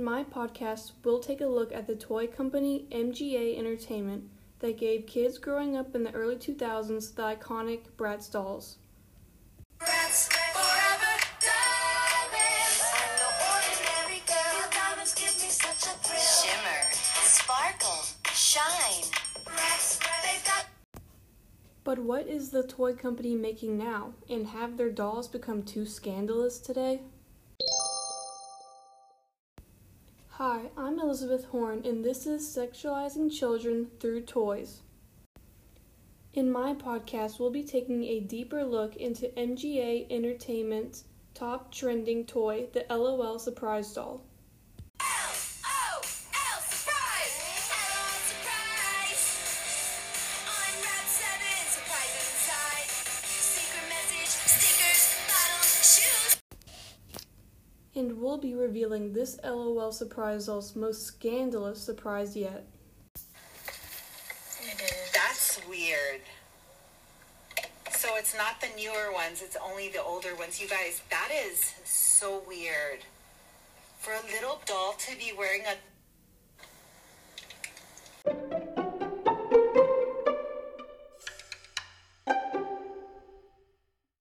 podcast, we'll take a look at the toy company MGA Entertainment that gave kids growing up in the early 2000s the iconic Bratz dolls. Bratz forever diamond. I'm no ordinary girl. Diamonds give me such a thrill. Shimmer, sparkle, shine. Bratz, they've got But what is the toy company making now? And have their dolls become too scandalous today? Hi, I'm Elizabeth Horn, and this is Sexualizing Children Through Toys. In my podcast, we'll be taking a deeper look into MGA Entertainment's top trending toy, the LOL Surprise Doll. And we'll be revealing this LOL Surprise Doll's most scandalous surprise yet. That's weird. So it's not the newer ones, it's only the older ones. You guys, that is so weird. For a little doll to be wearing a